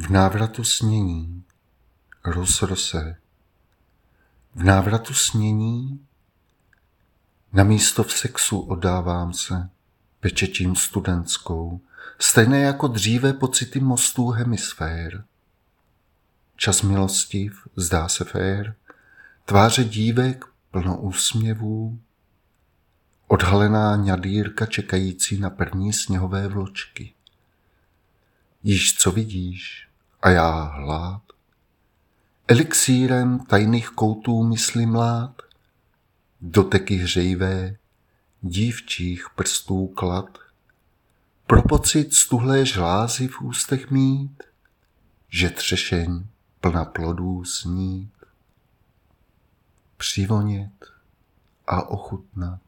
V návratu snění Rus Rose V návratu snění na místo v sexu oddávám se pečetím studentskou, stejné jako dříve pocity mostů hemisfér. Čas milostiv zdá se fér, tváře dívek plno úsměvů, odhalená ňadýrka čekající na první sněhové vločky. Jíš, co vidíš, a já hlad. Elixírem tajných koutů mysli mlád, doteky hřejivé, dívčích prstů klad, pro pocit stuhlé žlázy v ústech mít, že třešeň plna plodů snít, přivonět a ochutnat